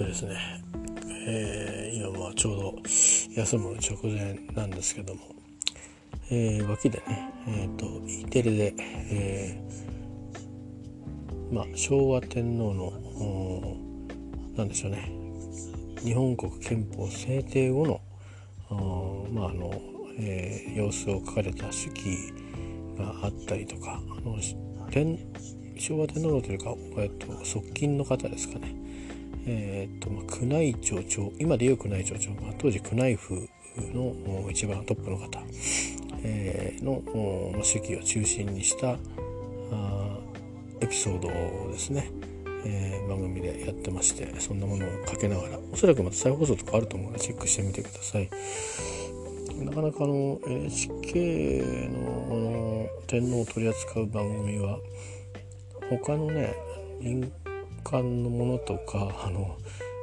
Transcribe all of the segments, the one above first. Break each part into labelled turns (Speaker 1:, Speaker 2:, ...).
Speaker 1: とですね、えー、今まあちょうど休む直前なんですけども、えー、脇でね、えーと、E テレで、えーまあ、昭和天皇の何でしょうね日本国憲法制定後のまああの、えー、様子を書かれた手記があったりとかあの天昭和天皇というか、えっと、側近の方ですかね、えー、っとまあ、宮内庁長今でいう宮内庁長、まあ、当時宮内府の一番トップの方、えー、の手記を中心にしたあエピソードをですね、えー、番組でやってましてそんなものをかけながらおそらくまた再放送とかあると思うのでチェックしてみてください。なかなかあの NHK の天皇を取り扱う番組は他のね民間のものとかあの、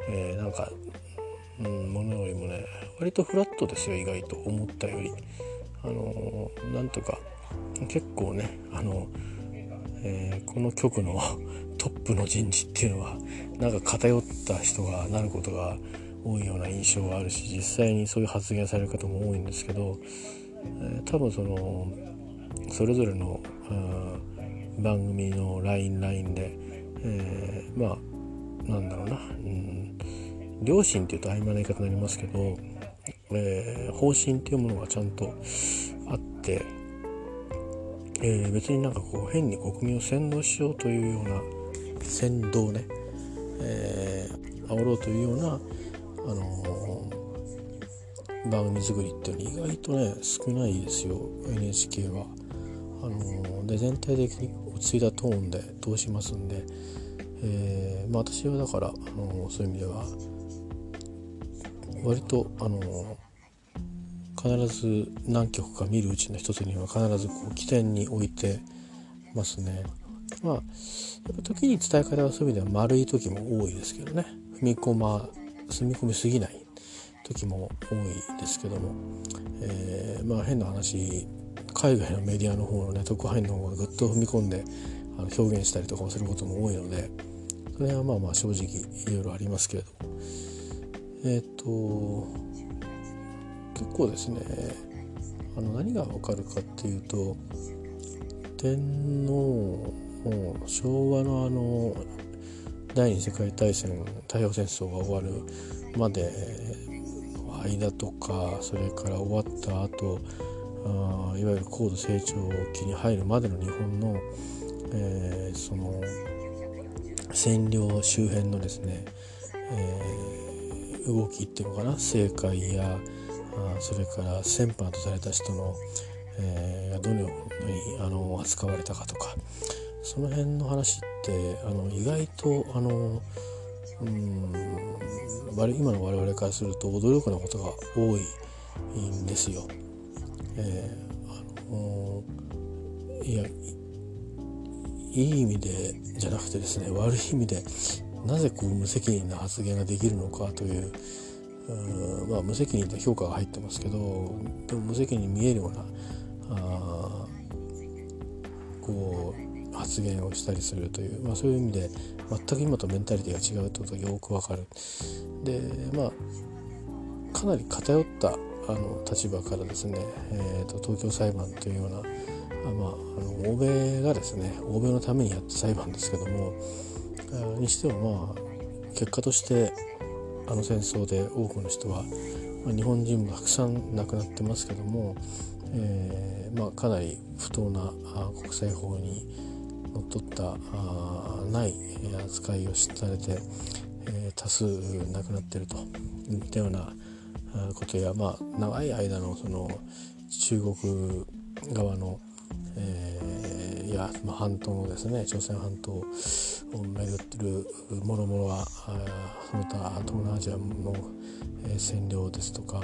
Speaker 1: えー、なんか、うん、ものよりもね割とフラットですよ意外と思ったより。あのなんとか結構ねあの、えー、この局の トップの人事っていうのはなんか偏った人がなることが多いような印象があるし実際にそういう発言される方も多いんですけど、えー、多分そのそれぞれの、番組の LINE ラインで、えー、まあなんだろうな、うん、両親っていうと曖昧な言い方になりますけど、えー、方針っていうものがちゃんとあって、えー、別になんかこう変に国民を先導しようというような先導ね、えー、煽ろうというような、あのー、番組作りっていうのは意外とね少ないですよ。NHK は。あのー、で全体的に落ち着いたトーンで通しますんで、えーまあ、私はだから、あの、そういう意味では割とあの必ず何曲か見るうちの一つには必ずこう起点に置いてますね。まあやっぱ時に伝え方はそういう意味では丸い時も多いですけどね踏み込ま踏み込みすぎない時も多いですけども、えー、まあ変な話海外のメディアの方のね特派員の方がぐっと踏み込んであの表現したりとかもすることも多いのでそれはまあまあ正直いろいろありますけれども。えっ、ー、と結構ですねあの何がわかるかっていうと天皇昭和のあの第二次世界大戦太平洋戦争が終わるまでの間とかそれから終わった後あいわゆる高度成長期に入るまでの日本の、えー、その占領周辺のですね、えー、動きっていうのかな政界やあそれから戦犯とされた人の、えー、どのようにあの扱われたかとかその辺の話ってあの意外とあのうん今の我々からすると驚くようなことが多いんですよ。えー、あのいやいい意味でじゃなくてですね悪い意味でなぜこう無責任な発言ができるのかといううまあ無責任と評価が入ってますけどでも無責任に見えるようなあこう発言をしたりするという、まあ、そういう意味で全く今とメンタリティが違うということがよくわかる。でまあかなり偏ったあの立場からですね、えーと、東京裁判というようなあ、まあ、あの欧米がですね欧米のためにやった裁判ですけどもにしてもまあ結果としてあの戦争で多くの人は、まあ、日本人もたくさん亡くなってますけども、えーまあ、かなり不当なあ国際法にのっとったあない扱いをされて、えー、多数亡くなってるといったようなことや、まあ、長い間のその中国側の、えー、いや、まあ、半島のですね朝鮮半島を巡ってるもろもろはその他東南アジアの、え占領ですとか、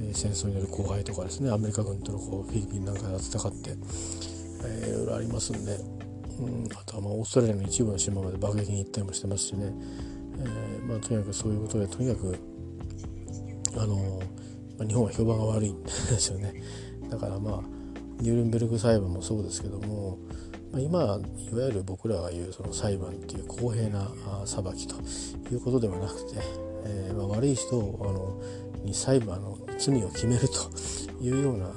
Speaker 1: え戦争による荒廃とかですねアメリカ軍とのこうフィリピンなんかで戦って、えー、いろいろありますんで、うん、あとはまあオーストラリアの一部の島まで爆撃に行ったりもしてますしね、えーまあ、とにかくそういうことでとにかくあの、日本は評判が悪いんですよね。だからまあニュールンベルグ裁判もそうですけども、今いわゆる僕らが言うその裁判っていう公平な裁きということではなくて、えー、まあ、悪い人をあのに裁判の罪を決めるというような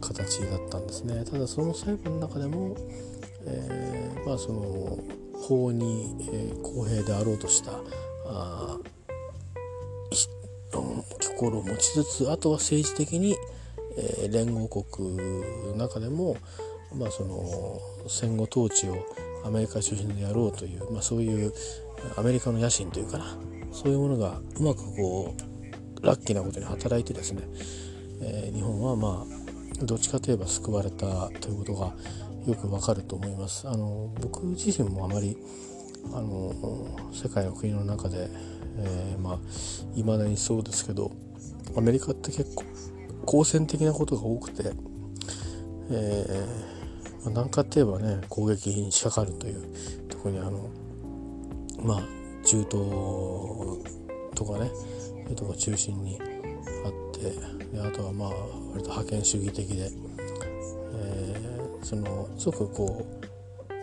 Speaker 1: 形だったんですね。ただその裁判の中でも、えー、まあその法に、え、公平であろうとした心を持ちつつあとは政治的に、えー、連合国の中でも、まあ、その戦後統治をアメリカ中心でやろうという、まあ、そういうアメリカの野心というかなそういうものがうまくこうラッキーなことに働いてですね、えー、日本はまあどっちかといえば救われたということがよくわかると思います。あの僕自身もあまりあの世界の国の中で、えー、まあ未だにそうですけどアメリカって結構好戦的なことが多くて、えー、まあ、何かって言えばね攻撃に仕掛かるという特にあのまあ中東とかねそういうとこ中心にあってであとはまあ割と覇権主義的で、えー、そのすごくこう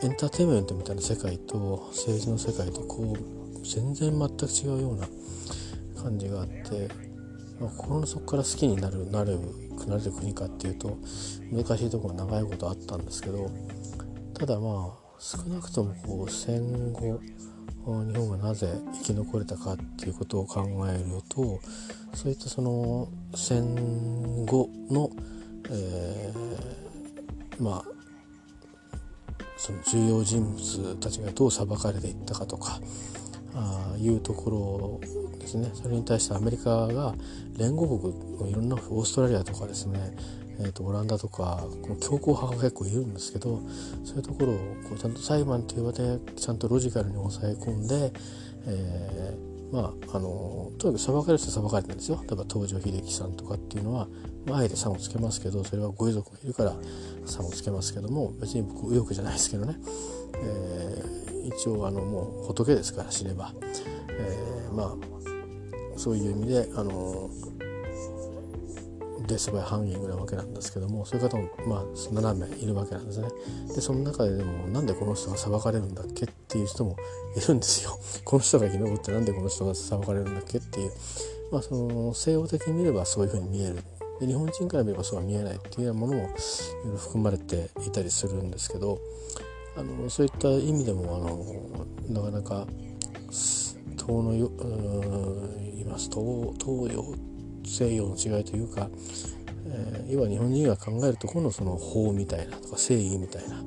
Speaker 1: エンターテインメントみたいな世界と政治の世界とこう全然全く違うような感じがあってまあ心の底から好きになるなるなれる国かっていうと難しいところ長いことあったんですけどただまあ少なくともこう戦後日本がなぜ生き残れたかっていうことを考えるとそういったその戦後の、えー、まあその重要人物たちがどう裁かれていったかとかあいうところですね。それに対してアメリカが連合国のいろんなオーストラリアとかですね、えーと、オランダとかこの強硬派が結構いるんですけどそういうところをこうちゃんと裁判という場でちゃんとロジカルに抑え込んで、えー、まああのとにかく裁かれる人は裁かれてるんですよ。例えば東條英機さんとかっていうのは、まあ、あえてさをつけますけどそれはご遺族がいるからさをつけますけども別に僕右翼じゃないですけどね、えー、一応あのもう仏ですから死ねば、えー、まあそういう意味であのデスバイハンギングなわけなんですけどもそういう方もまあ7名いるわけなんですね。でその中ででもなんでこの人が裁かれるんだっけ？っていう人もいるんですよ。この人が生き残ってなんでこの人が裁かれるんだっけ？っていう。まあその西洋的に見ればそういうふうに見える。で日本人から見ればそうは見えないっていうようなものもいろいろ含まれていたりするんですけどあのそういった意味でもあのなかなか東のよ言いますと東洋西洋の違いというか、えー、要は日本人が考えるところのその法みたいなとか正義みたいな、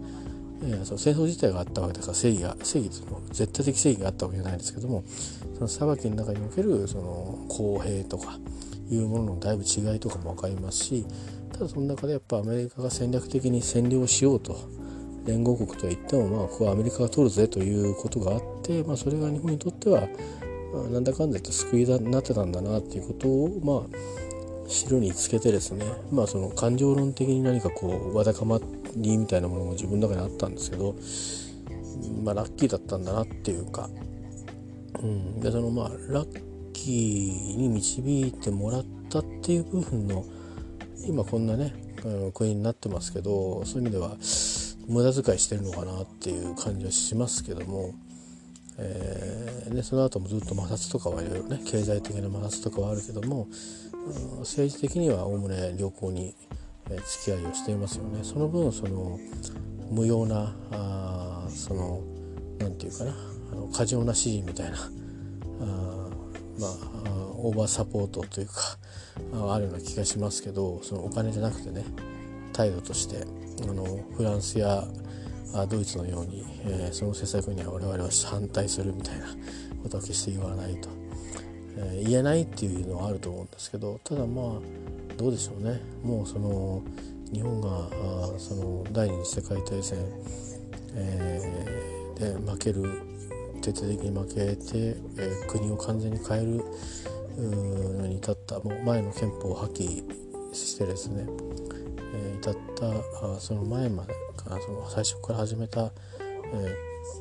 Speaker 1: えー、その戦争自体があったわけですから正義が正義というの絶対的正義があったわけじゃないですけどもその裁きの中におけるその公平とかいうもののだいぶ違いとかも分かりますしただその中でやっぱアメリカが戦略的に占領しようと連合国とはいってもまあここはアメリカが取るぜということがあって、まあ、それが日本にとってはなんだかんだ言って救いになってたんだなっていうことをまあ白につけてですねまあその感情論的に何かこうわだかまりみたいなものも自分の中にあったんですけどまあラッキーだったんだなっていうか、うん、でそのまあラッキーに導いてもらったっていう部分の今こんなね国になってますけどそういう意味では無駄遣いしてるのかなっていう感じはしますけどもえー、でその後もずっと摩擦とかはいろいろね経済的な摩擦とかはあるけども、うん、政治的にはおおむね良好に、え、付き合いをしていますよね。その分その無用なあその何て言うかなあの過剰な指示みたいなあまあオーバーサポートというかあるような気がしますけどそのお金じゃなくてね態度としてあのフランスやドイツのように、えー、その政策には我々は反対するみたいなことは決して言わないと、えー、言えないっていうのはあると思うんですけどただまあどうでしょうね。もうその日本がその第二次世界大戦、えー、で負ける徹底的に負けて、えー、国を完全に変えるのに至ったもう前の憲法を破棄してですね、えー、至ったあその前までかその最初から始めた、え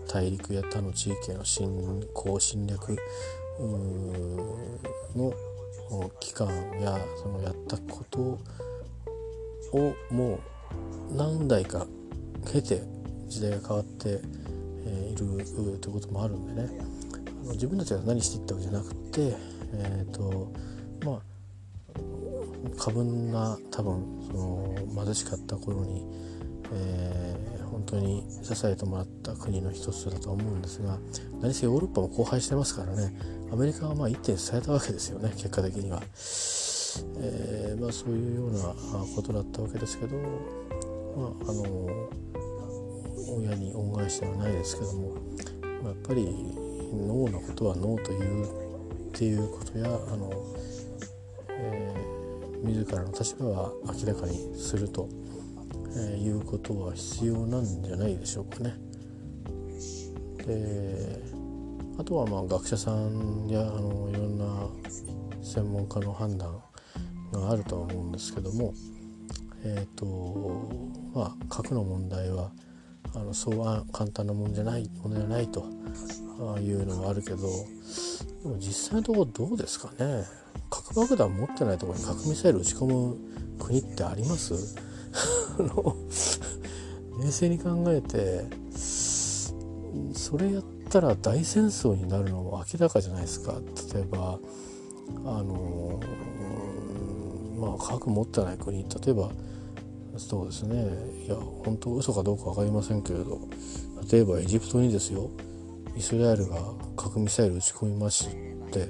Speaker 1: ー、大陸や他の地域への侵攻侵略の期間やそのやったことをもう何代か経て時代が変わって、え、いるということもあるんでね。あの自分たちが何していったわけじゃなくて、えーとまあ、過分な多分その貧しかった頃に、えー、本当に支えてもらった国の一つだと思うんですが何せヨーロッパも荒廃してますからね。アメリカはまあ一点伝えたわけですよね結果的には、えー、まあ、そういうようなことだったわけですけど、まあ、あの親に恩返しではないですけどもやっぱりノーなことはノーというっていうことやあの、えー、自らの立場は明らかにすると、えー、いうことは必要なんじゃないでしょうかね。であとはまあ学者さんやあのいろんな専門家の判断があるとは思うんですけども、えーとまあ、核の問題はあのそうは簡単なもんじゃないものじゃないというのがあるけどでも実際のところどうですかね？核爆弾持ってないところに核ミサイル撃ち込む国ってあります？冷静に考えてそれやったら大戦争になるのも明らかじゃないですか。例えばあのまあ核持ってない国例えばそうですね。いや本当嘘かどうか分かりませんけれど。例えばエジプトにですよ。イスラエルが核ミサイル撃ち込みまして、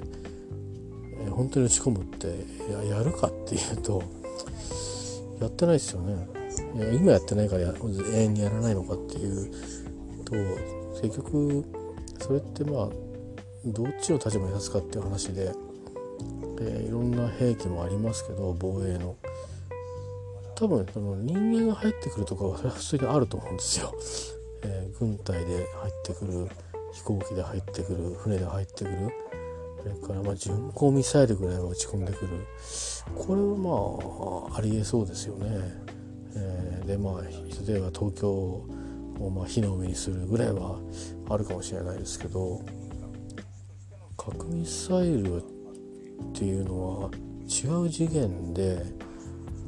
Speaker 1: 本当に撃ち込むってややるかっていうとやってないですよね。いや今やってないから永遠にやらないのかっていうと結局それってまあどっちの立場に立つかっていう話で、え、いろんな兵器もありますけど防衛の。多分その人間が入ってくるとかはそれは普通にあると思うんですよ。えー、軍隊で入ってくる飛行機で入ってくる船で入ってくるそれからま巡航ミサイルぐらいは撃ち込んでくるこれはまあありえそうですよね。えー、でまあ例えば東京をま火の上にするぐらいはあるかもしれないですけど核ミサイルっていうのは違う次元で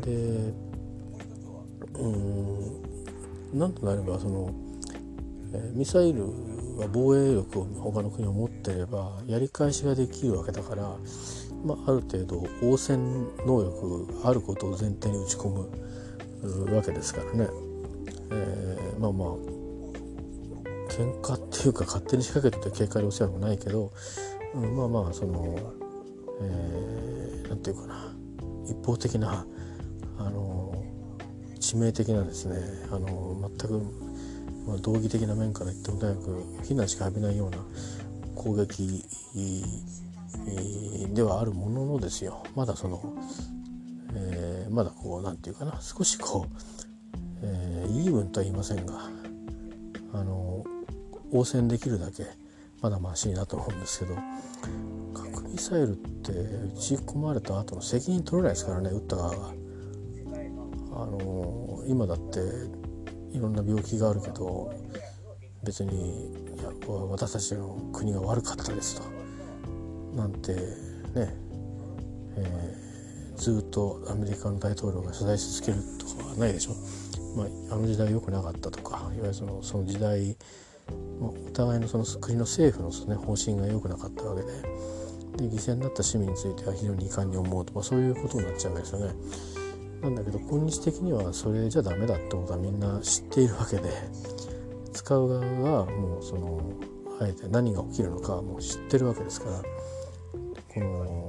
Speaker 1: でうん。なんとなればその、えミサイルは防衛力を他の国を持ってればやり返しができるわけだから、まあ、ある程度応戦能力あることを前提に打ち込むわけですからね、えー、まあまあ喧嘩っていうか勝手に仕掛けてて警戒をせもないけど、うん、まあまあその何、えー、て言うかな一方的な致命的なですねあの全く、まあ、道義的な面から言ってもとにかく避難しか浴びないような攻撃ではあるもののですよまだその、えー、まだこう何て言うかな少しこう、えー、イーブンとは言いませんがあの応戦できるだけまだマシになと思うんですけど核ミサイルって撃ち込まれた後の責任取れないですからね撃った側が。あの今だっていろんな病気があるけど別にいや私たちの国が悪かったですとなんてね、えー、ずっとアメリカの大統領が謝罪し続けるとかはないでしょ。まあ、あの時代良くなかったとかいわゆるそのその時代お互いのその国の政府の、ね、方針が良くなかったわけでで犠牲になった市民については非常に遺憾に思うとかそういうことになっちゃうわけですよね。なんだけど今日的にはそれじゃダメだってことはみんな知っているわけで 使う側はもうそのあえて何が起きるのかもう知ってるわけですからこの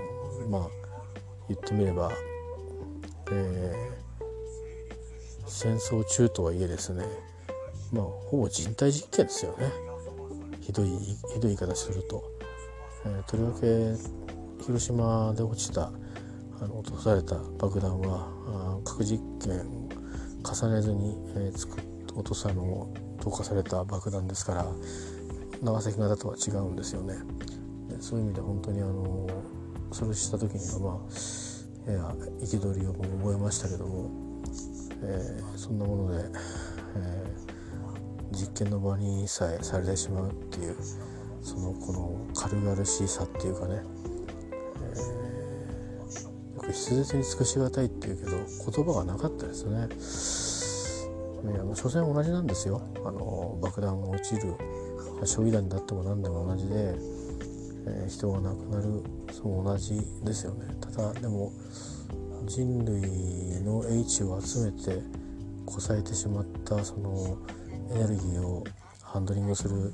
Speaker 1: まあ言ってみれば、えー、戦争中とはいえですねまあほぼ人体実験ですよねひどいひどい言い方すると。えー、とりわけ広島で落ちたあの落とされた爆弾は核実験を重ねずに、えー、作落とさの投下された爆弾ですから長崎型とは違うんですよね。そういう意味で本当にあのそれをした時にはまあや憤りを覚えましたけども、えー、そんなもので、えー、実験の場にさえされてしまうっていうそのこの軽々しさっていうかね筆舌に尽くしがたいっていうけど言葉がなかったですね。ね、あの所詮同じなんですよ。あの爆弾が落ちる焼夷弾だっても何でも同じで、えー、人が亡くなるその同じですよね。ただでも人類の英知を集めてこさえてしまったそのエネルギーをハンドリングする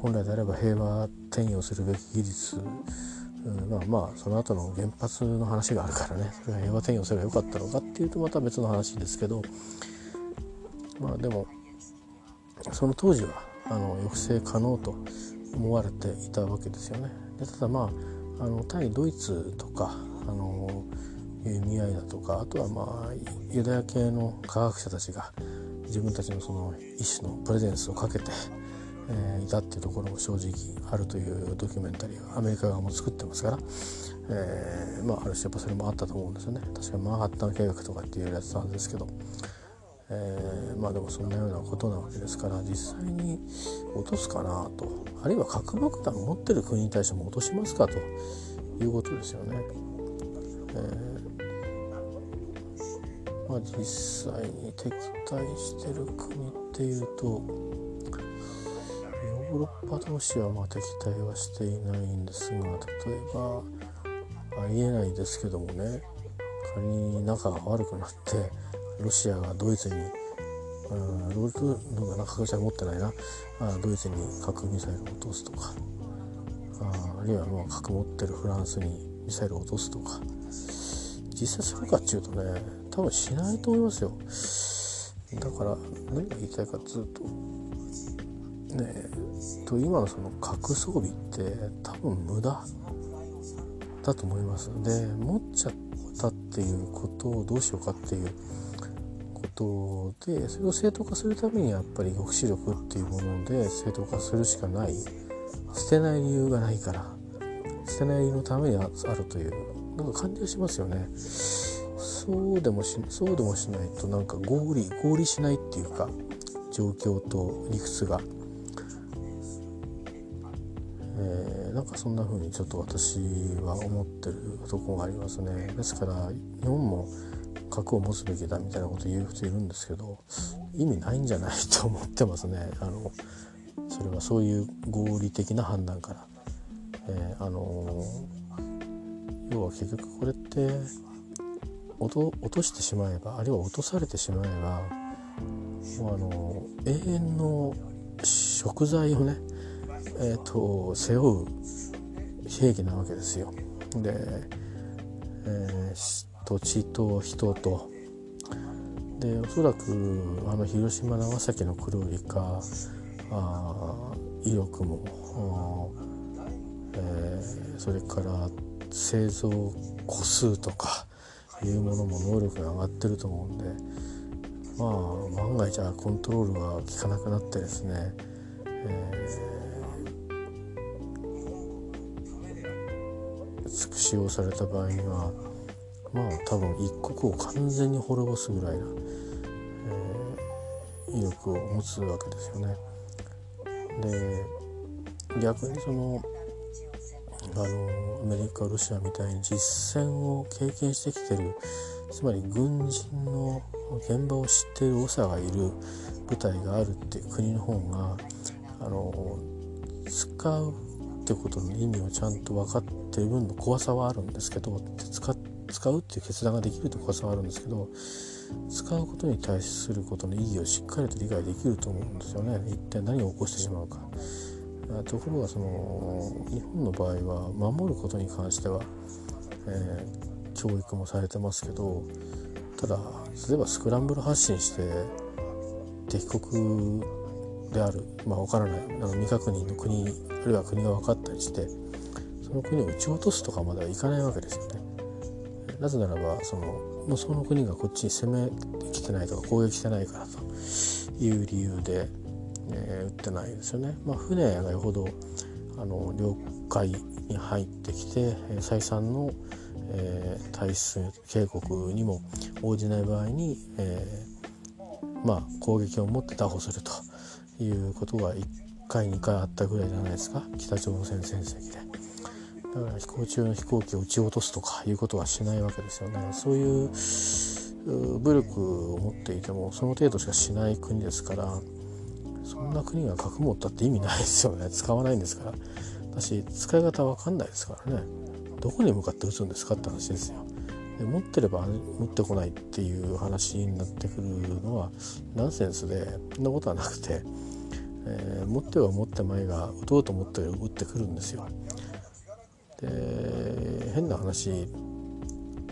Speaker 1: 本来であれば平和転用するべき技術うんまあまあその後の原発の話があるからねそれが平和転用すればよかったのかっていうとまた別の話ですけどまあでもその当時はあの抑制可能と思われていたわけですよね。でただまああの対ドイツとかあのいう意味合いだとかあとはまあユダヤ系の科学者たちが自分たちのその一種のプレゼンスをかけてえー、いたっていうところも正直あるというドキュメンタリーをアメリカ側も作ってますから、えー、まあある種やっぱそれもあったと思うんですよね確かにマンハッタン計画とかっていうやつなんですけど、えー、まあでもそんなようなことなわけですから実際に落とすかなとあるいは核爆弾を持ってる国に対しても落としますかということですよね。えーまあ、実際に敵対してる国っていうとヨーロッパ同士はまあ敵対はしていないんですが例えばありえないですけどもね仮に仲が悪くなってロシアがドイツにロールが核じゃ持ってないな。あドイツに核ミサイルを落とすとか。ああるいはまあ核持ってるフランスにミサイルを落とすとか。実際するかっていうとね多分しないと思いますよ。だから何が言いたいかっつうとねと今のその核装備って多分無駄だと思います。で持っちゃったっていうことをどうしようかっていうことでそれを正当化するためにやっぱり抑止力っていうもので正当化するしかない。捨てない理由がないから。捨てない理由のためにあるという。なんか感じがしますよね。そうでもしそうでもしないとなんか合理合理しないっていうか状況と理屈が。えー、なんかそんな風にちょっと私は思ってるとこがありますね。ですから日本も核を持つべきだみたいなこと言う人いるんですけど意味ないんじゃないと思ってますね。あのそれはそういう合理的な判断から、えー、あの要は結局これって落と落としてしまえばあるいは落とされてしまえばもうあの永遠の食材をねえーと、背負う兵器なわけですよ。で、えー、土地と人とでおそらくあの広島長崎の黒売かあ威力も、えー、それから製造個数とかいうものも能力が上がってると思うんでまあ万が一はコントロールが効かなくなってですね、えー使用された場合にはまあ多分一国を完全に滅ぼすぐらいな、えー、威力を持つわけですよね。で逆にそのあのアメリカロシアみたいに実戦を経験してきてるつまり軍人の現場を知っている長がいる部隊があるっていう国の方があの使うってことの意味をちゃんと分かっている分の怖さはあるんですけど使使うっていう決断ができると怖さはあるんですけど使うことに対することの意義をしっかりと理解できると思うんですよね一体何を起こしてしまうか。ところがその日本の場合は守ることに関しては、えー、教育もされてますけどただ例えばスクランブル発進して敵国であるまあ分からないあの未確認の国あるいは国が分かったりしてその国を撃ち落とすとかまではいかないわけですよね。なぜならばそのもうその国がこっちに攻めてきてないとか攻撃してないからという理由で、えー、撃ってないですよね。まあ、船がよほどあの領海に入ってきて再三の、えー、対数警告にも応じない場合に、えー、まあ、攻撃を持って拿捕するということが1回2回あったぐらいじゃないですか。北朝鮮戦績で。だから飛行中の飛行機を撃ち落とすとかいうことはしないわけですよね。そういう武力を持っていてもその程度しかしない国ですからそんな国が核持ったって意味ないですよね。使わないんですから。だし使い方わかんないですからね。どこに向かって撃つんですかって話ですよ。で持ってれば持ってこないっていう話になってくるのはナンセンスでそんなことはなくて、えー、持っては持ってまいが撃とうと思って撃ってくるんですよ。で変な話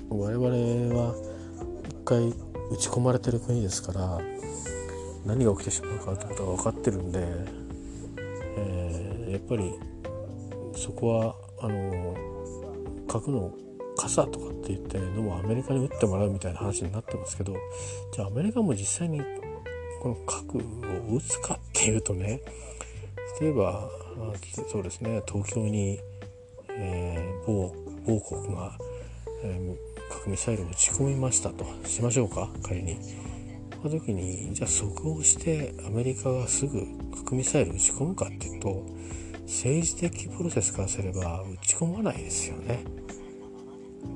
Speaker 1: 我々は一回打ち込まれてる国ですから何が起きてしまうかってことが分かってるんで、えー、やっぱりそこはあの核の傘とかって言ってどうもアメリカに撃ってもらうみたいな話になってますけどじゃあアメリカも実際にこの核を撃つかっていうとね例えばそうですね東京に、えー、某某国が、えー、核ミサイルを撃ち込みましたとしましょうか？仮に。その時にじゃあ即応してアメリカがすぐ核ミサイル撃ち込むかっていうと政治的プロセスからすれば打ち込まないですよね。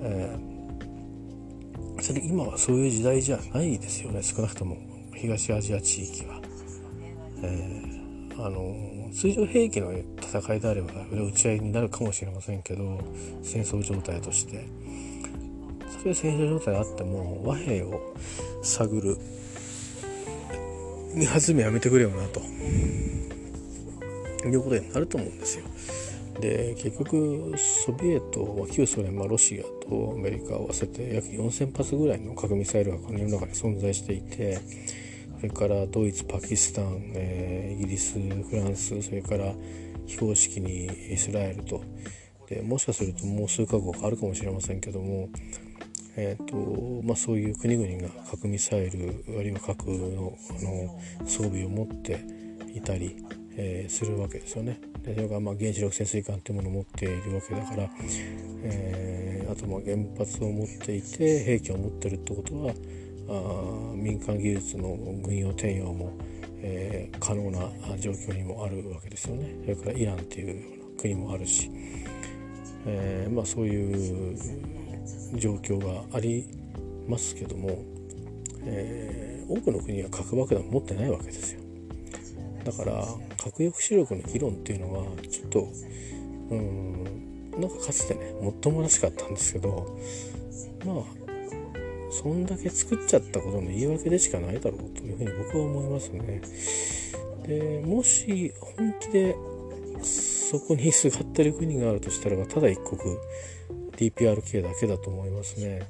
Speaker 1: えー、それ今はそういう時代じゃないですよね少なくとも東アジア地域は。えー、あの通常兵器の戦いであれば打ち合いになるかもしれませんけど戦争状態としてそれは戦争状態であっても和平を探るはめやめてくれよなということになると思うんですよ。で結局ソビエトは旧ソ連、まあ、ロシアとアメリカを合わせて約4,000発ぐらいの核ミサイルがこの世の中に存在していてそれからドイツパキスタン、えー、イギリスフランスそれから非公式にイスラエルとでもしかするともう数か国あるかもしれませんけども、えーとまあ、そういう国々が核ミサイルあるいは核のあの装備を持っていたり、えー、するわけですよね。それがまあ原子力潜水艦というものを持っているわけだから、えー、あとま原発を持っていて兵器を持ってるってことはあ民間技術の軍用転用も、えー、可能な状況にもあるわけですよね。それからイランっていう国もあるし、えー、まあそういう状況がありますけども、えー、多くの国は核爆弾を持ってないわけですよ。だから核抑止力の議論っていうのはちょっとうんなんかかつてねもっともらしかったんですけどまあそんだけ作っちゃったことの言い訳でしかないだろうというふうに僕は思いますね。でもし本気でそこにすがってる国があるとしたらばただ一国 DPRK だけだと思いますね。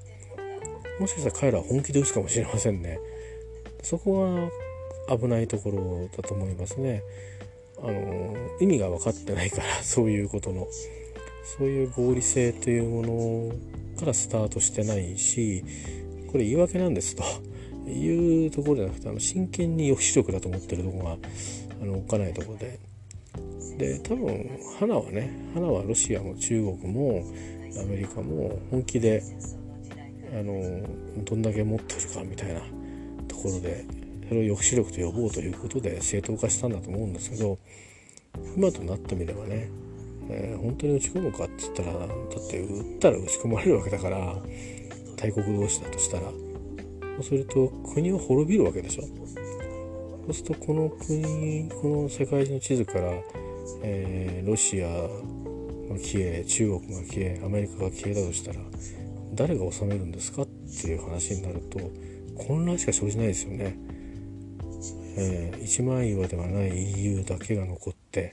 Speaker 1: もしかしたら彼らは本気で撃つかもしれませんね。そこは危ないところだと思いますね。あの意味が分かってないから そういうことの。そういう合理性というものからスタートしてないしこれ言い訳なんですと。いうところじゃなくてあの真剣に抑止力だと思ってるとこがあのおっかないところで。で多分花はね花はロシアも中国もアメリカも本気であのどんだけ持ってるかみたいなところでそれを抑止力と呼ぼうということで正当化したんだと思うんですけど今となってみればね、えー、本当に打ち込むかって言ったらだって撃ったら打ち込まれるわけだから大国同士だとしたらそうすると国は滅びるわけでしょそうするとこの国この世界中の地図から、えー、ロシアが消え中国が消えアメリカが消えたとしたら誰が治めるんですかっていう話になると混乱しか生じないですよね。えー、一枚岩ではない EU だけが残って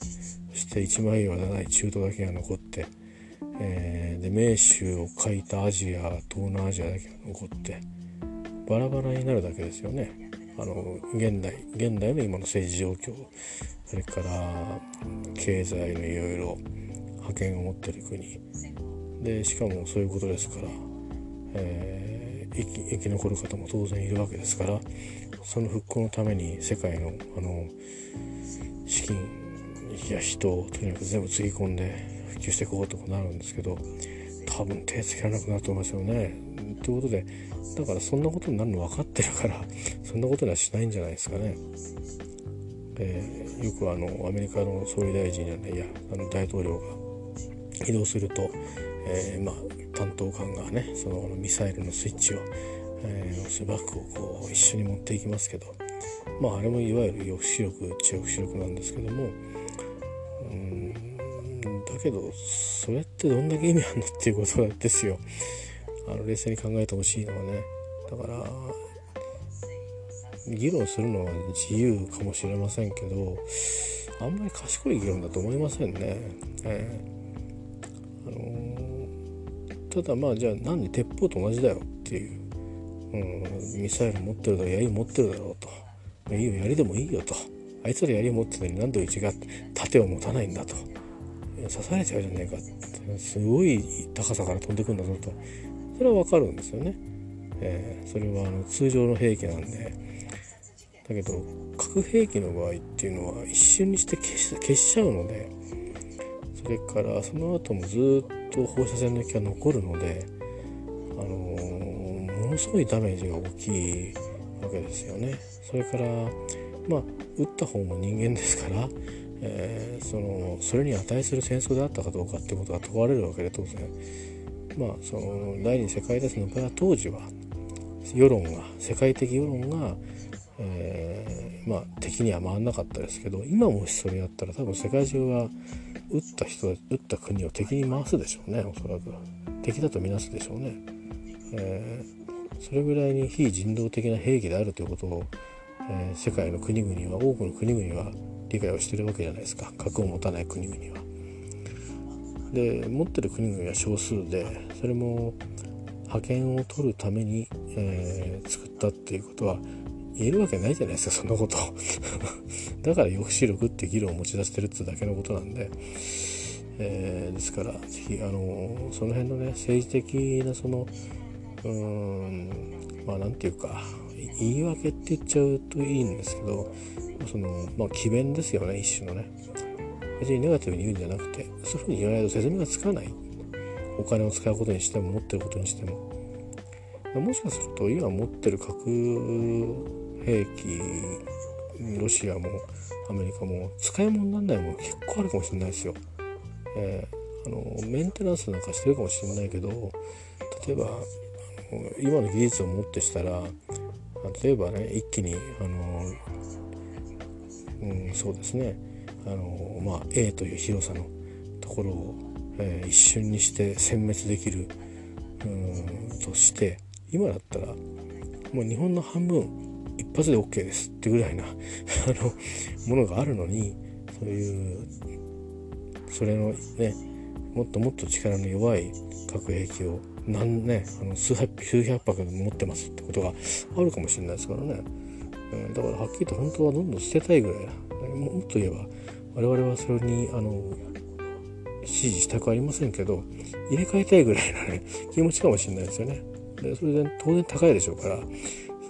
Speaker 1: そして一枚岩ではない中東だけが残って、えー、で名手を書いたアジア東南アジアだけが残ってバラバラになるだけですよね。あの現代現代の今の政治状況それから経済のいろいろ覇権を持ってる国でしかもそういうことですから、えー、生き残る方も当然いるわけですからその復興のために世界のあの資金や人をとにかく全部つぎ込んで復旧していこうとかなるんですけど多分手つけられなくなると思いますよね。ということでだからそんなことになるの分かってるからそんなことにはしないんじゃないですかね。えー、よくあのアメリカの総理大臣や、ね、いやあの大統領が移動すると、えー、まあ、担当官がねそのミサイルのスイッチをえー、バッグをこう一緒に持っていきますけどまああれもいわゆる抑止力中抑止力なんですけどもうんだけどそれってどんだけ意味あるのっていうことなんですよあの冷静に考えてほしいのはねだから議論するのは自由かもしれませんけどあんまり賢い議論だと思いませんね。えー、あのー、ただまあじゃあなんで鉄砲と同じだよっていう、うん、ミサイル持ってるだろ槍持ってるだろうと。いいよ槍でもいいよと。あいつら槍持ってるのに何でうちが盾を持たないんだと。刺されちゃうじゃねえかって。すごい高さから飛んでくんだぞと。それはわかるんですよね。えー、それはあの通常の兵器なんで。だけど核兵器の場合っていうのは一瞬にして消し消しちゃうのでそれからその後もずっと放射線の気が残るので、あの、ものすごいダメージが大きいわけですよね。それからまあ撃った方も人間ですから、えー、そのそれに値する戦争であったかどうかってことが問われるわけで当然。まあその第二次世界大戦の場合は当時は世論が世界的世論がえー、まあ敵には回んなかったですけど今もしそれやったら多分世界中は撃った人撃った国を敵に回すでしょうねおそらく。敵だとみなすでしょうね、えー、それぐらいに非人道的な兵器であるということを、えー、世界の国々は多くの国々は理解をしてるわけじゃないですか。核を持たない国々は。で持ってる国々は少数でそれも覇権を取るために、えー、作ったっていうことは言えるわけないじゃないですか そんなこと。だから抑止力って議論を持ち出してるってだけのことなんで、えー、ですからぜひあのその辺のね政治的なそのうーんまあ何て言うか言い訳って言っちゃうといいんですけどそのまあ詭弁ですよね一種のね。別にネガティブに言うんじゃなくてそういうふうに言わないと説明がつかない。お金を使うことにしても持ってることにしても。もしかすると今持ってる核兵器ロシアもアメリカも使い物にならないもの結構あるかもしれないですよ。えー、あのメンテナンスなんかしてるかもしれないけど例えば今の技術をもってしたら例えばね一気にあの、うん、そうですねあの、まあ、A という広さのところを、えー、一瞬にして殲滅できるうんとして今だったらもう日本の半分一発で OK ですってぐらいな あのものがあるのにそういうそれのねもっともっと力の弱い核兵器を何ねあの数百数百発持ってますってことがあるかもしれないですからね、うん、だからはっきりと本当はどんどん捨てたいぐらいもっと言えば我々はそれにあの支持したくありませんけど入れ替えたいぐらいのね気持ちかもしれないですよね。でそれで当然高いでしょうから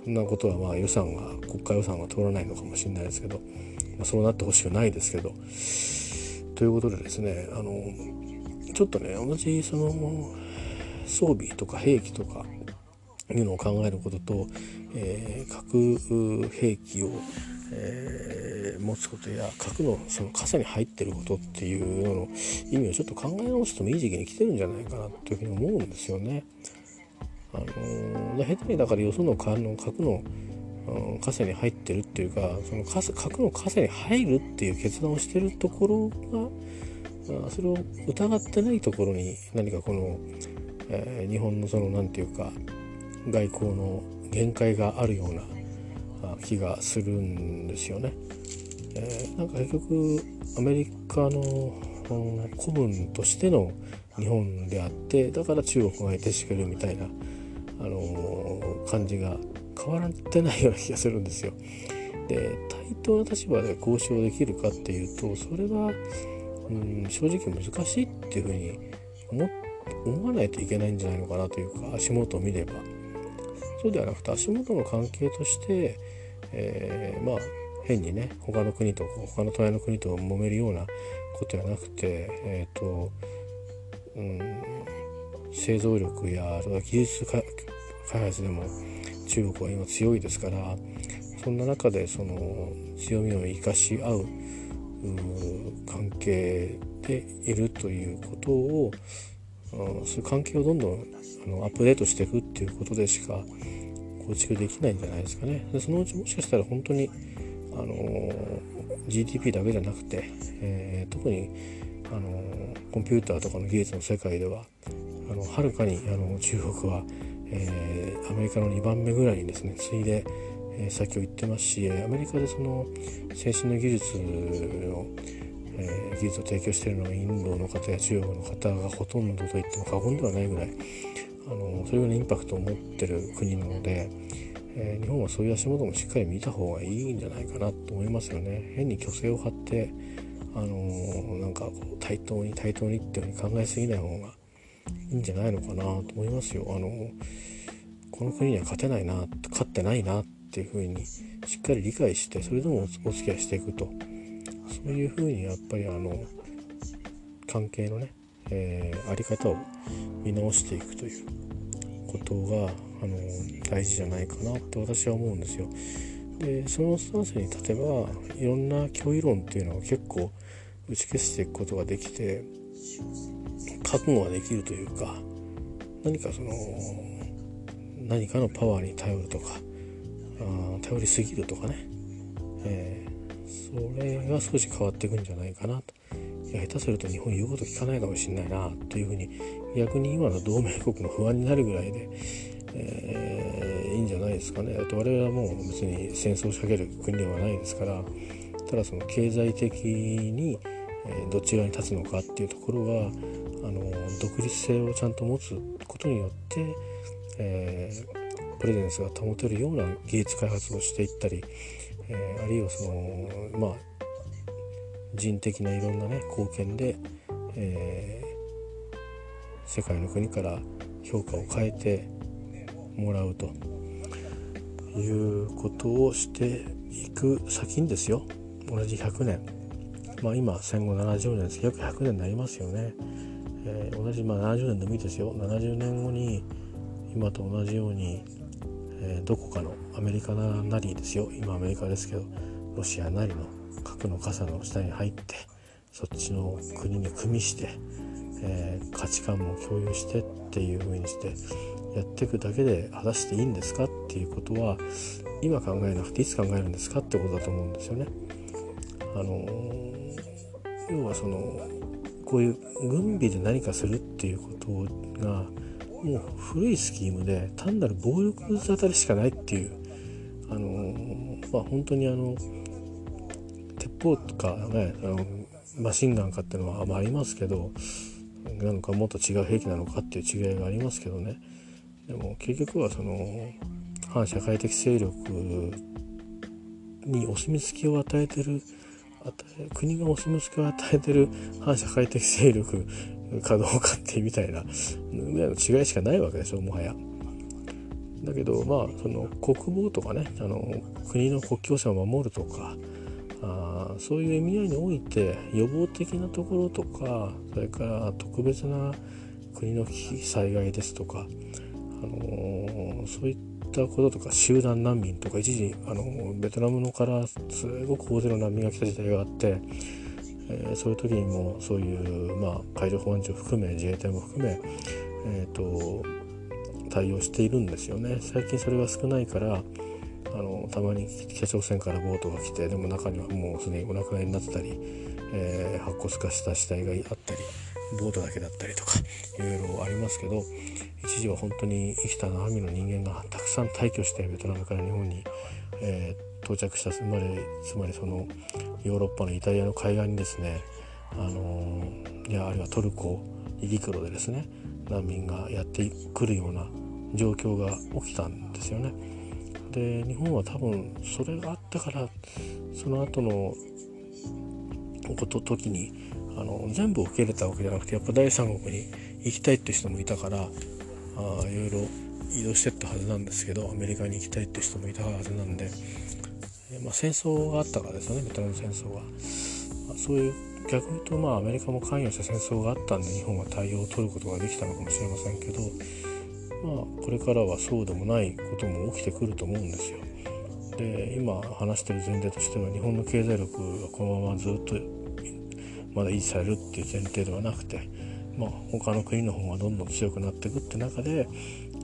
Speaker 1: そんなことはまあ予算が国家予算が通らないのかもしれないですけど、まあ、そうなってほしくないですけどということでですねあのちょっとね同じその装備とか兵器とかいうのを考えることと、えー、核兵器を、えー、持つことや核のその傘に入ってることっていうのの意味をちょっと考え直してもいい時期に来てるんじゃないかなというふうに思うんですよね。下手にだからよその核の核の傘に入ってるっていうかその核の傘に入るっていう決断をしてるところがそれを疑ってないところに何かこの、えー、日本のその何て言うか外交の限界があるような気がするんですよね。えー、なんか結局アメリカの古文としての日本であってだから中国が得てしけるみたいなあの感じが変わってないような気がするんですよ。で対等な立場で交渉できるかっていうとそれは、うん、正直難しいっていうふうに思思わないといけないんじゃないのかなというか足元を見ればそうではなくて足元の関係として、えー、まあ変にね他の国と他の隣の国と揉めるようなことではなくてえっ、ー、と、うん、製造力や技術開発でも中国は今強いですからそんな中でその強みを生かし合う関係でいるということをそういう関係をどんどんあのアップデートしていくっていうことでしか構築できないんじゃないですかね。でそのうちもしかしたら本当にあの GDP だけじゃなくて、えー、特にあのコンピューターとかの技術の世界ではあのはるかにあの中国は、えー、アメリカの2番目ぐらいにですね次いで、えー、先を行ってますしアメリカでその先進の技術の、えー、技術を提供しているのはインドの方や中国の方がほとんどと言っても過言ではないぐらいあのそれぐらいのインパクトを持ってる国なので、え、日本はそういう足元もしっかり見た方がいいんじゃないかなと思いますよね。変に虚勢を張ってあのー、なんかこう対等に対等にっていうふうに考えすぎない方がいいんじゃないのかなと思いますよ。あの、この国には勝てないな勝ってないなっていうふうにしっかり理解してそれでもお付き合いしていくとそういうふうにやっぱりあの関係のね、えー、あり方を見直していくということがあの大事じゃないかなって私は思うんですよ。でそのスタンスに立てばいろんな脅威論っていうのは結構打ち消していくことができて覚悟ができるというか何かその何かのパワーに頼るとかあ頼りすぎるとかね、えー、それが少し変わっていくんじゃないかなと下手すると日本言うこと聞かないかもしれないなというふうに逆に今の同盟国の不安になるぐらいで、えー、いいんじゃないですかね。我々はもう別に戦争を仕掛ける国ではないですからただその経済的に、えどちらに立つのかっていうところがあの独立性をちゃんと持つことによって、えー、プレゼンスが保てるような技術開発をしていったり、えー、あるいはそのまあ人的ないろんなね貢献で、えー、世界の国から評価を変えてもらうということをしていく先にですよ。同じ100年。まあ今戦後70年です。約100年になりますよね、えー、同じまあ70年でもいいですよ70年後に今と同じように、えー、どこかのアメリカなりですよ今アメリカですけどロシアなりの核の傘の下に入ってそっちの国に組みして、えー、価値観も共有してっていう風にしてやっていくだけで果たしていいんですかっていうことは今考えなくていつ考えるんですかってことだと思うんですよね。あの要はそのこういう軍備で何かするっていうことがもう古いスキームで単なる暴力沙汰でしかないっていうあのまあ本当にあの鉄砲とかねあのマシンガンかっていうのは、まあ、ありますけどなのかもっと違う兵器なのかっていう違いがありますけどね。でも結局はその反社会的勢力にお墨付きを与えてる国がお墨付きを与えてる反社会的勢力かどうかってみたいなぐらいの違いしかないわけでしょもはや。だけどまあその国防とかねあの国の国境線を守るとかあそういう意味合いにおいて予防的なところとかそれから特別な国の災害ですとか、あのー、そういったこととか集団難民とか一時、あのベトナムのからすごく大勢の難民が来た時代があって、えー、そういう時にもそういう、まあ、海上保安庁含め自衛隊も含め、えーと、対応しているんですよね。最近それが少ないからあのたまに北朝鮮からボートが来てでも中にはもうすでにお亡くなりになってたり、えー、白骨化した死体があったりボートだけだったりとかいろいろありますけど一時は本当に生きた生身の人間がたくさん退去してベトナムから日本に、えー、到着したつまりつまりそのヨーロッパのイタリアの海岸にですねあのー、いやあるいはトルコ陸路でですね難民がやってくるような状況が起きたんですよね。で日本は多分それがあったからその後のこと時にあの全部受け入れたわけじゃなくてやっぱ第三国に行きたいって人もいたからあいろいろ移動してったはずなんですけどアメリカに行きたいって人もいたはずなんで、えまあ、戦争があったからですよねベトナム戦争が、そういう逆に言うとまあアメリカも関与した戦争があったんで日本は対応を取ることができたのかもしれませんけどまあこれからはそうでもないことも起きてくると思うんですよ。で今話してる前提としては日本の経済力がこのままずっとまだ維持されるっていう前提ではなくてまあ、他の国の方がどんどん強くなっていくって中で、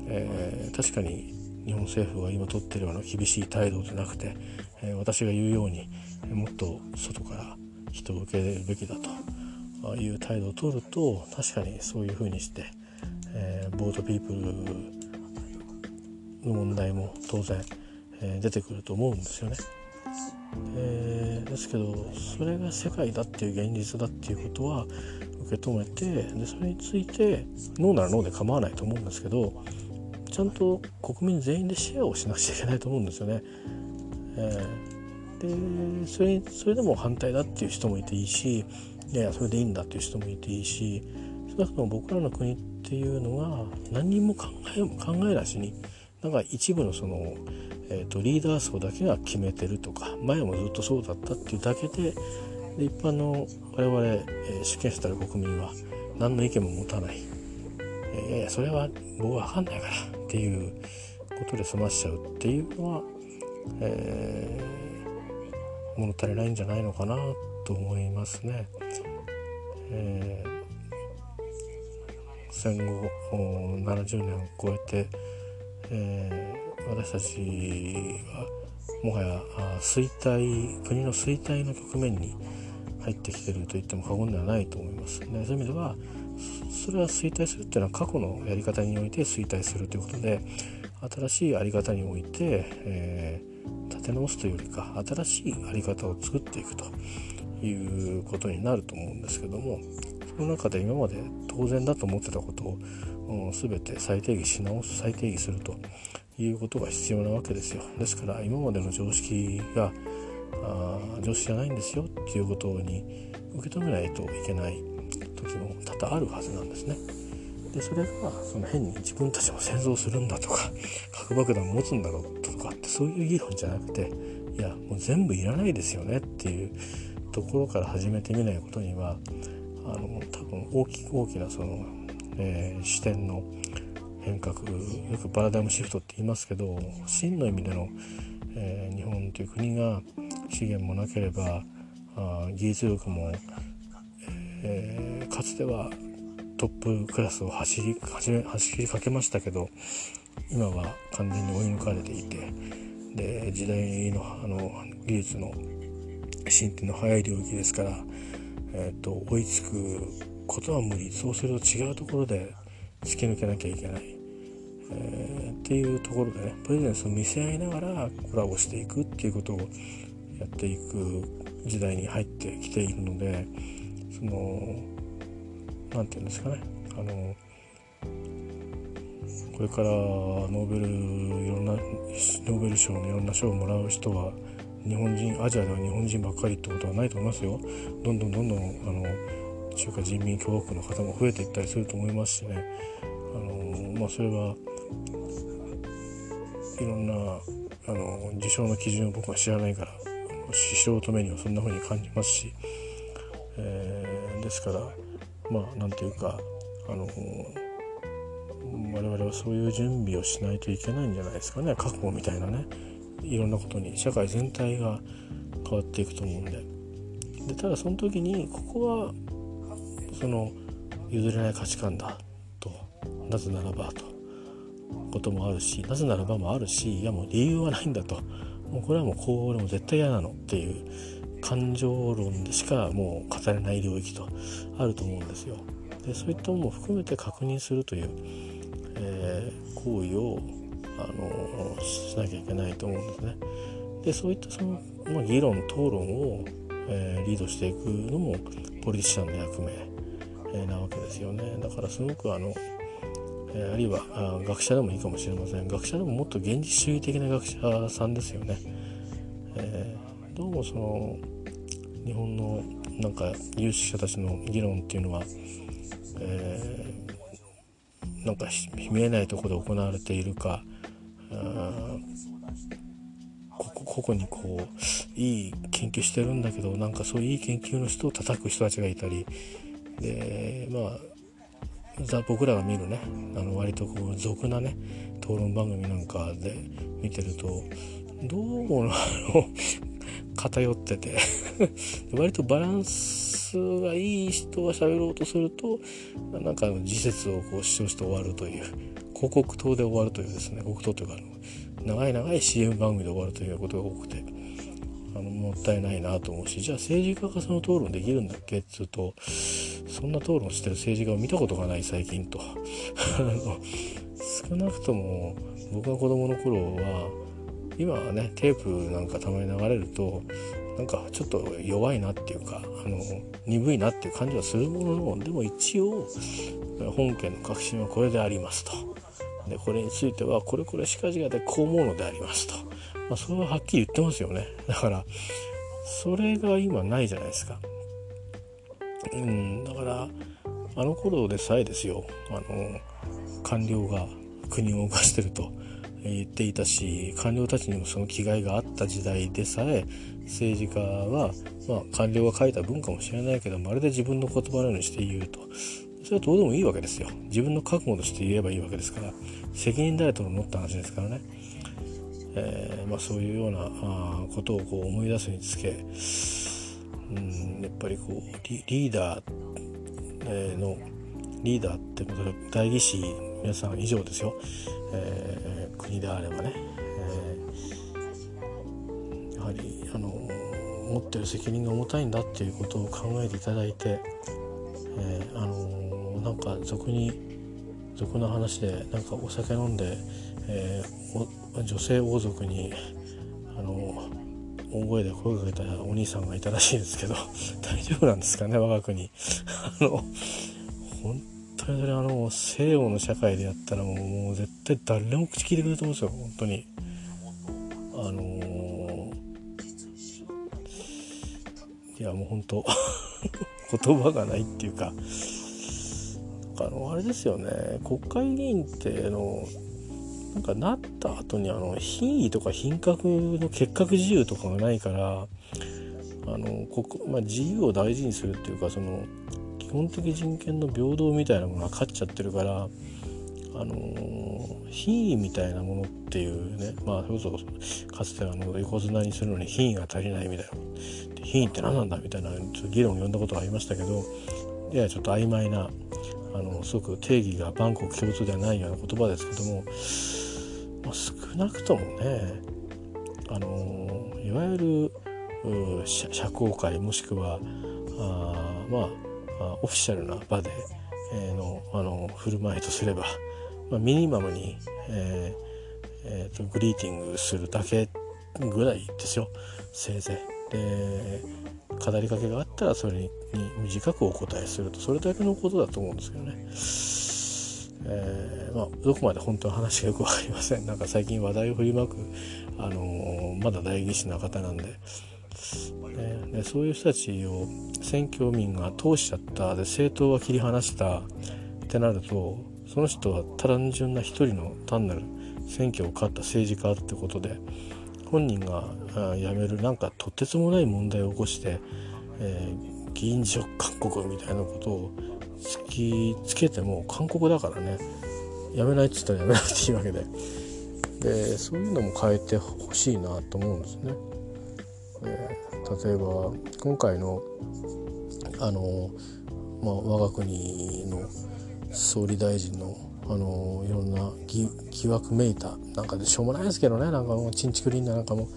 Speaker 1: えー、確かに日本政府が今取ってるような厳しい態度じゃなくて、えー、私が言うようにもっと外から人を受け入れるべきだという態度を取ると確かにそういうふうにして、えー、ボートピープルの問題も当然、えー、出てくると思うんですよね。えー、ですけどそれが世界だっていう現実だっていうことは受け止めてでそれについてノーならノーで構わないと思うんですけどちゃんと国民全員でシェアをしなくちゃいけないと思うんですよね。えー、でそれそれでも反対だっていう人もいていいしいやいやそれでいいんだっていう人もいていいし少なくとも僕らの国っていうのは何人も考え考えなしになんか一部のその、えーと、リーダー層だけが決めてるとか前もずっとそうだったっていうだけでで一般の我々、えー、主権者たる国民は何の意見も持たない、えー、それは僕は分かんないからっていうことで済ましちゃうっていうのは、えー、物足りないんじゃないのかなと思いますね。えー戦後70年を超えて、えー、私たちはもはや衰退国の衰退の局面に入ってきてると言っても過言ではないと思います。でそういう意味ではそれは衰退するっていうのは過去のやり方において衰退するということで新しい在り方において、えー、立て直すというよりか新しい在り方を作っていくということになると思うんですけどもその中で今まで当然だと思ってたことを、うん、全て再定義し直す再定義するということが必要なわけですよですから今までの常識があ常識じゃないんですよっていうことに受け止めないといけない時も多々あるはずなんですね。でそれがその変に自分たちも戦争するんだとか 核爆弾持つんだろうとかってそういう議論じゃなくていやもう全部いらないですよねっていうところから始めてみないことにはあの多分大き大きなその、えー、視点の変革よくパラダイムシフトって言いますけど真の意味での、えー、日本という国が資源もなければあ技術力も、えー、かつてはトップクラスを走り走りかけましたけど今は完全に追い抜かれていてで時代のあの技術の進展の早い領域ですからえーと、追いつくことは無理。そうすると違うところで突き抜けなきゃいけない、えー、っていうところでねプレゼンスを見せ合いながらコラボしていくっていうことをやっていく時代に入ってきているのでその何て言うんですかね。あのこれからノーベルいろんなノーベル賞のいろんな賞をもらう人は日本人アジアでは日本人ばっかりってことはないと思いますよ。どんどんどんどんあの中華人民共和国の方も増えていったりすると思いますしね。あのまあそれはいろんなあの受賞の基準を僕は知らないから素人目にはそんな風に感じますし、えー、ですからまあなんていうかあの我々はそういう準備をしないといけないんじゃないですかね。覚悟みたいなね。いろんなことに社会全体が変わっていくと思うんで。でただその時にここはその譲れない価値観だと。なぜならばと。こともあるしなぜならばもあるしいやもう理由はないんだと。もうこれはもうこう俺も絶対嫌なのっていう感情論でしかもう語れない領域と。あると思うんですよ。でそういったものも含めて確認するという、えー、行為をあのしなきゃいけないと思うんですね。でそういったその、まあ、議論討論を、えー、リードしていくのもポリティシャンの役目、え、なわけですよね。だからすごくあの、え、あるいはあ学者でもいいかもしれません学者でももっと現実主義的な学者さんですよね。えー、どうもその日本のなんか有識者たちの議論っていうのは、えー、なんか見えないところで行われているか、ここにこういい研究してるんだけどなんかそういういい研究の人を叩く人たちがいたりでまあ僕らが見るねあの割とこう俗なね討論番組なんかで見てるとどうもあの 偏ってて 割とバランスがいい人が喋ろうとするとなんか時節をこう主張して終わるという広告塔で終わるというですね広告塔というか長い長い CM 番組で終わるということが多くてあのもったいないなと思うしじゃあ政治家がその討論できるんだっけっつうとそんな討論してる政治家を見たことがない最近と。少なくとも僕が子供の頃は今はねテープなんかたまに流れるとなんかちょっと弱いなっていうかあの鈍いなっていう感じはするもののでも一応本件の確信はこれでありますと。でこれについてはこれこれしかじがでこう思うのでありますと、まあ、それははっきり言ってますよね。だからそれが今ないじゃないですか。うんだからあの頃でさえですよ。あの官僚が国を動かしてると言っていたし官僚たちにもその気概があった時代でさえ政治家は、まあ、官僚が書いた文かもしれないけどまるで自分の言葉のようにして言うと。それはどうでもいいわけですよ。自分の覚悟として言えばいいわけですから。責任誰とのった話ですからね、えー、まあ、そういうようなあことをこう思い出すにつけうんやっぱりこうリーダーのリーダーってことで代議士皆さん以上ですよ、えー、国であればね、えー、やはりあの持ってる責任が重たいんだっていうことを考えていただいて、えー、あのなんか俗に俗の話でなんかお酒飲んで、えー、女性王族にあの大声で声かけたお兄さんがいたらしいですけど 大丈夫なんですかね我が国。あの本当にそれあの西洋の社会でやったらもうもう絶対誰も口聞いてくれると思うんですよ本当に。あのー、いやもう本当 言葉がないっていうか。あのあれですよね。国会議員ってあのなんかなった後にあの品位とか品格の結核自由とかがないからあのここ、まあ、自由を大事にするっていうかその基本的人権の平等みたいなものが勝っちゃってるからあの品位みたいなものっていうねまあそれこそかつてあの横綱にするのに品位が足りないみたいな。品位って何なんだみたいな議論を呼んだことがありましたけどややちょっと曖昧なあのすごく定義が万国共通ではないような言葉ですけども、まあ、少なくともねあのいわゆる社交界もしくはあまあオフィシャルな場で、えー、のあの振る舞いとすれば、まあ、ミニマムに、えーえーと、グリーティングするだけぐらいですよせいぜい。で語りかけがあったらそれに短くお答えすると。それだけのことだと思うんですけどね。えー、まあ、どこまで本当の話がよく分かりません。なんか最近話題を振りまく、あのー、まだ代議士な方なんで。ね、でそういう人たちを選挙民が通しちゃった。で政党は切り離したってなるとその人は単純な一人の単なる選挙を勝った政治家ってことで本人が辞めるなんかとてつもない問題を起こして、えー、議員辞職勧告みたいなことを突きつけても勧告だからね辞めないっつったら辞めなくていいわけででそういうのも変えてほしいなと思うんですね。例えば今回のあの、まあ、我が国の総理大臣のあのいろんな疑惑めいた。なんかでしょうもないですけどね。なんかもうちんちくりんななんかも。う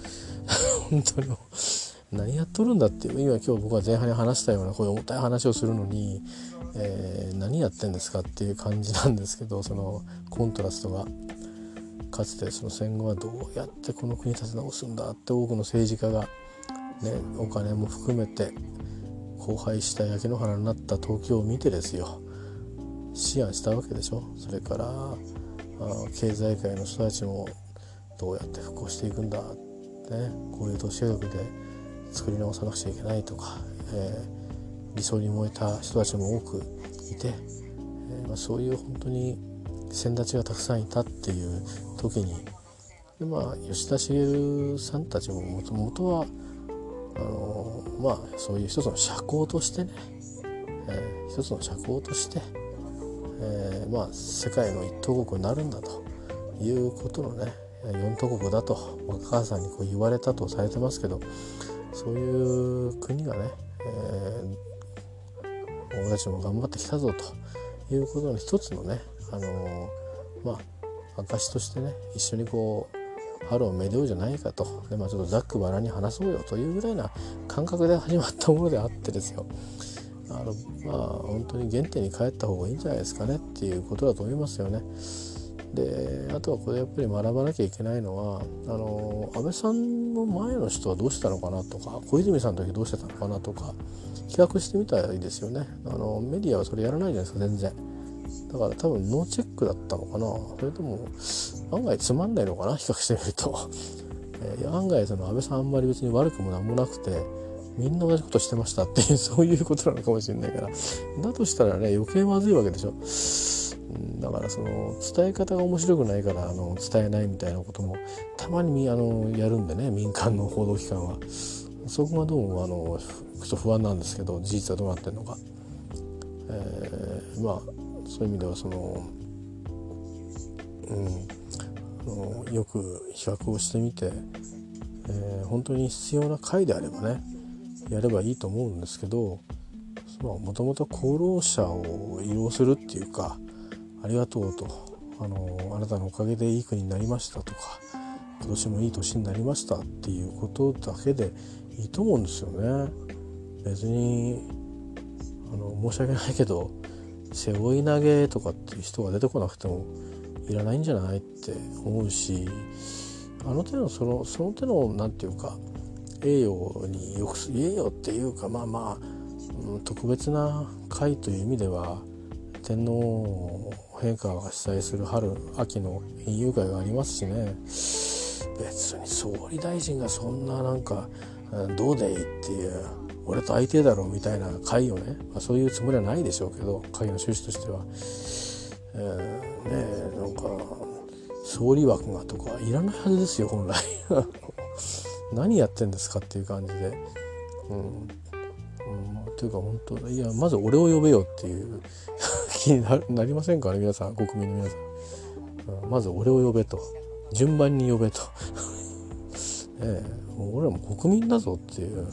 Speaker 1: 本当にもう何やっとるんだっていう。今今日僕は前半に話したようなこういう重たい話をするのに、えー、何やってんですかっていう感じなんですけどそのコントラストが。かつてその戦後はどうやってこの国立て直すんだって多くの政治家がね、お金も含めて荒廃した焼け野原になった東京を見てですよ。思案したわけでしょ？それからあ経済界の人たちもどうやって復興していくんだってねこういう都市計画で作り直さなくちゃいけないとか、えー、理想に燃えた人たちも多くいて、えー、まあ、そういう本当に先立ちがたくさんいたっていう時にで、まあ、吉田茂さんたちももともとはあのまあそういう一つの社交としてね、えー、一つの社交として、えー、まあ世界の一等国になるんだということのね四等国だとお母さんにこう言われたとされてますけどそういう国がね、えー、俺たちも頑張ってきたぞということの一つのね、あのまあ証としてね一緒にこう春をめでようじゃないかと。で、まあ、ちょっとざっくばらに話そうよというぐらいな感覚で始まったものであってですよ。まあ本当に原点に帰った方がいいんじゃないですかねっていうことだと思いますよね。であとはこれやっぱり学ばなきゃいけないのはあの安倍さんの前の人はどうしたのかなとか小泉さんの時どうしてたのかなとか比較してみたらいいですよね。あのメディアはそれやらないじゃないですか全然。だから多分ノーチェックだったのかな。それとも案外つまんないのかな比較してみると、え、案外その安倍さんあんまり別に悪くも何もなくてみんな同じことしてましたっていう そういうことなのかもしれないから。だとしたらね余計まずいわけでしょ。だからその伝え方が面白くないからあの伝えないみたいなこともたまにあのやるんでね民間の報道機関は。そこがどうもあのちょっと不安なんですけど事実はどうなってるのか、えー、まあそういう意味ではそのうんよく比較をしてみて、えー、本当に必要な回であればねやればいいと思うんですけどもともと功労者を利用するっていうかありがとうとあのあなたのおかげでいい国になりましたとか今年もいい年になりましたっていうことだけでいいと思うんですよね。別にあの申し訳ないけど背負い投げとかっていう人が出てこなくてもいらないんじゃないって思うしあの手のそのその手の何て言うか栄誉によく栄誉っていうかまあまあ特別な会という意味では天皇陛下が主催する春秋の園遊会がありますしね。別に総理大臣がそんななんかどうでいいっていう俺と相手だろうみたいな会をね、まあ、そういうつもりはないでしょうけど会の趣旨としては、えー、ねなんか総理枠がとかいらないはずですよ本来。何やってんですかっていう感じで、うん、うん。というか本当いやまず俺を呼べよっていう。気になりませんかね皆さん。国民の皆さん、うん、まず俺を呼べと。順番に呼べと。ええ。もう俺らも国民だぞっていう。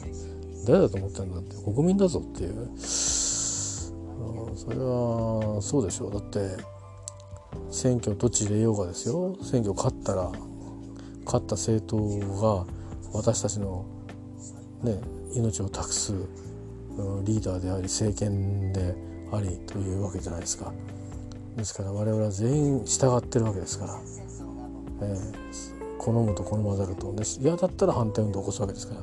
Speaker 1: 誰だと思ってんだって。国民だぞっていう、うん、それはそうでしょう。だって選挙どっち入れようがですよ。選挙勝ったら勝った政党が私たちのね命を託すリーダーであり政権でありというわけじゃないですか。ですから我々は全員従ってるわけですから、えー、好むと好まざると、ね、嫌だったら反対運動を起こすわけですから。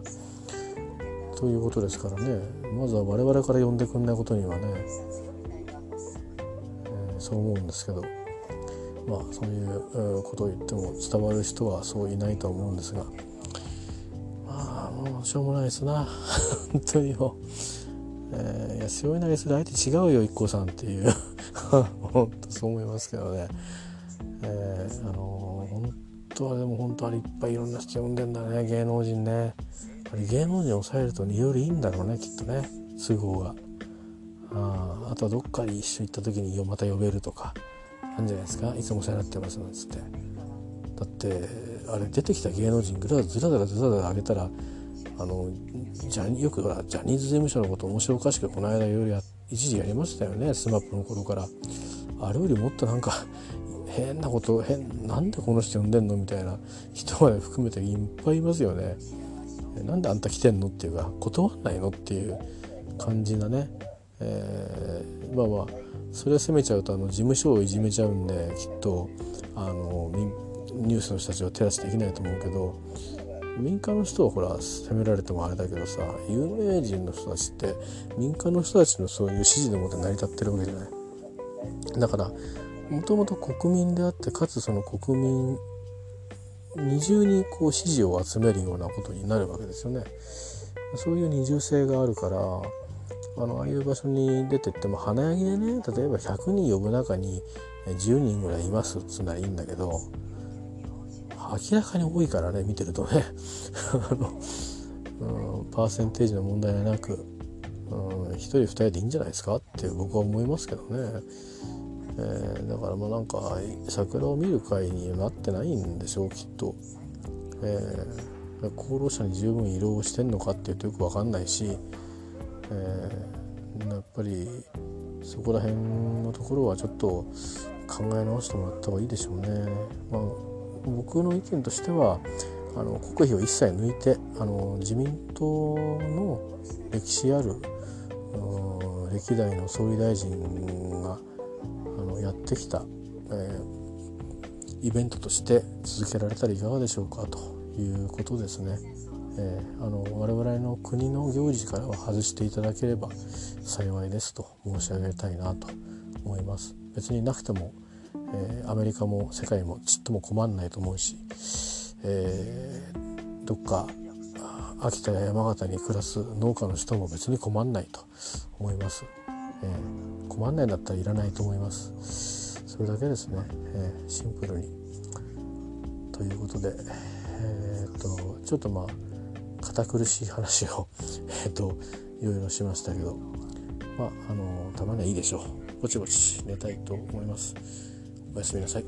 Speaker 1: ということですからね。まずは我々から呼んでくんないことにはね、えー、そう思うんですけど。まあそういうことを言っても伝わる人はそういないと思うんですが。しょうもないですな。本当にもう。えー、いや背負い投げする相手違うよ IKKO さんっていう。本当そう思いますけどね、えー、あのー、本当はでも本当あれいっぱいいろんな人呼んでんだね。芸能人ね。あれ芸能人を抑えるといろいろいいんだろうねきっとね。都合が。ああとはどっかに一緒行った時にまた呼べるとか。なんじゃないですか。いつもお世話になってますなんつって。だってあれ出てきた芸能人ぐらずらずらずらずら上げたらあのジャニよくジャニーズ事務所のこと面白おかしくこの間いろいろ一時やりましたよね SMAP の頃から。あれよりもっとなんか変なこと変なんでこの人呼んでんのみたいな人まで含めていっぱいいますよね。なんであんた来てんのっていうか断んないのっていう感じなね、えー、まあまあそれを責めちゃうとあの事務所をいじめちゃうんできっとあのニュースの人たちは手出しできないと思うけど民間の人はほら責められてもあれだけどさ有名人の人たちって民間の人たちのそういう指示でもって成り立ってるわけじゃない。だからもともと国民であってかつその国民二重にこう支持を集めるようなことになるわけですよね。そういう二重性があるからあのああいう場所に出てっても華やぎでね例えば100人呼ぶ中に10人ぐらいいますっつうならいいんだけど明らかに多いからね見てるとね。あの、うん、パーセンテージの問題はなく、うん、1人2人でいいんじゃないですか？って僕は思いますけどね、えー、だからまあなんか桜を見る会になってないんでしょうきっと、えー、功労者に十分移動してんのかっていうとよく分かんないし、えー、やっぱりそこら辺のところはちょっと考え直してもらった方がいいでしょうね。まあ、僕の意見としてはあの国費を一切抜いてあの自民党の歴史ある歴代の総理大臣があのやってきた、えー、イベントとして続けられたらいかがでしょうかということですね。えー、あの我々の国の行事からは外していただければ幸いですと申し上げたいなと思います。別になくても、えー、アメリカも世界もちっとも困んないと思うし、えー、どっか秋田や山形に暮らす農家の人も別に困んないと思います、えー、困んないんだったらいらないと思います。それだけですね、えー、シンプルに。ということでえー、っとちょっとまあ堅苦しい話を えっといろいろしましたけど。まああのたまにはいいでしょう。ぼちぼち寝たいと思います。おやすみなさい。